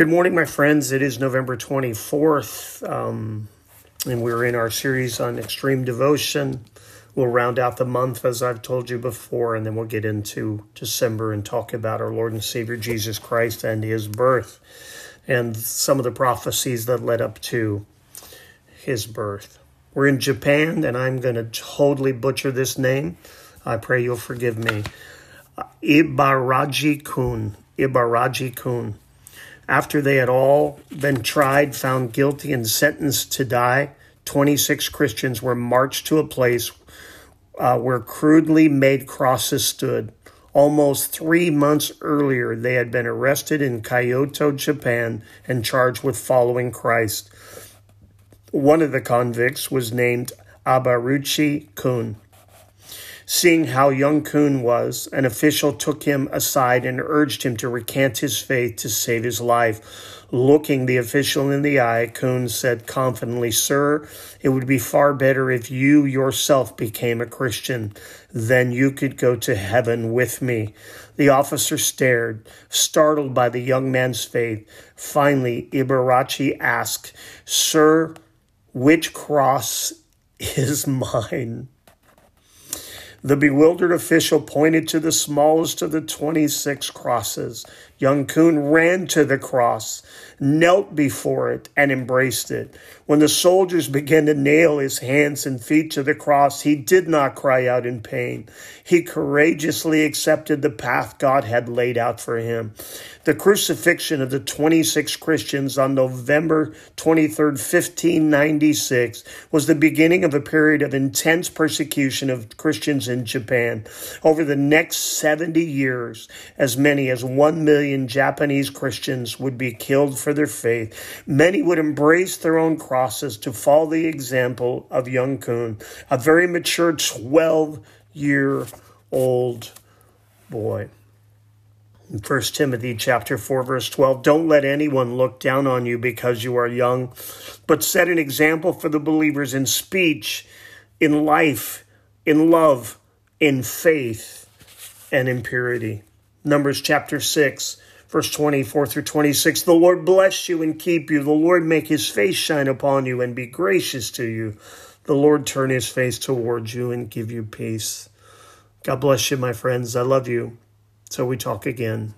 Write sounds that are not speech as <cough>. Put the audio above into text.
Good morning, my friends. It is November 24th, um, and we're in our series on extreme devotion. We'll round out the month, as I've told you before, and then we'll get into December and talk about our Lord and Savior Jesus Christ and his birth and some of the prophecies that led up to his birth. We're in Japan, and I'm going to totally butcher this name. I pray you'll forgive me. Ibaraji Kun. Ibaraji Kun after they had all been tried, found guilty, and sentenced to die, 26 Christians were marched to a place uh, where crudely made crosses stood. Almost three months earlier, they had been arrested in Kyoto, Japan, and charged with following Christ. One of the convicts was named Abaruchi Kun. Seeing how young Kun was, an official took him aside and urged him to recant his faith to save his life. Looking the official in the eye, Kun said confidently, Sir, it would be far better if you yourself became a Christian. Then you could go to heaven with me. The officer stared, startled by the young man's faith. Finally, Ibarachi asked, Sir, which cross <laughs> is mine? The bewildered official pointed to the smallest of the 26 crosses. Young Kun ran to the cross, knelt before it, and embraced it. When the soldiers began to nail his hands and feet to the cross, he did not cry out in pain. He courageously accepted the path God had laid out for him. The crucifixion of the 26 Christians on November 23, 1596, was the beginning of a period of intense persecution of Christians in Japan. Over the next 70 years, as many as 1 million Japanese Christians would be killed for their faith. Many would embrace their own crosses to follow the example of young Kun, a very mature 12 year old boy. In 1 Timothy chapter 4 verse 12, don't let anyone look down on you because you are young, but set an example for the believers in speech, in life, in love, in faith, and in purity. Numbers chapter 6 verse 24 through 26, the Lord bless you and keep you. The Lord make his face shine upon you and be gracious to you. The Lord turn his face towards you and give you peace. God bless you, my friends. I love you. So we talk again.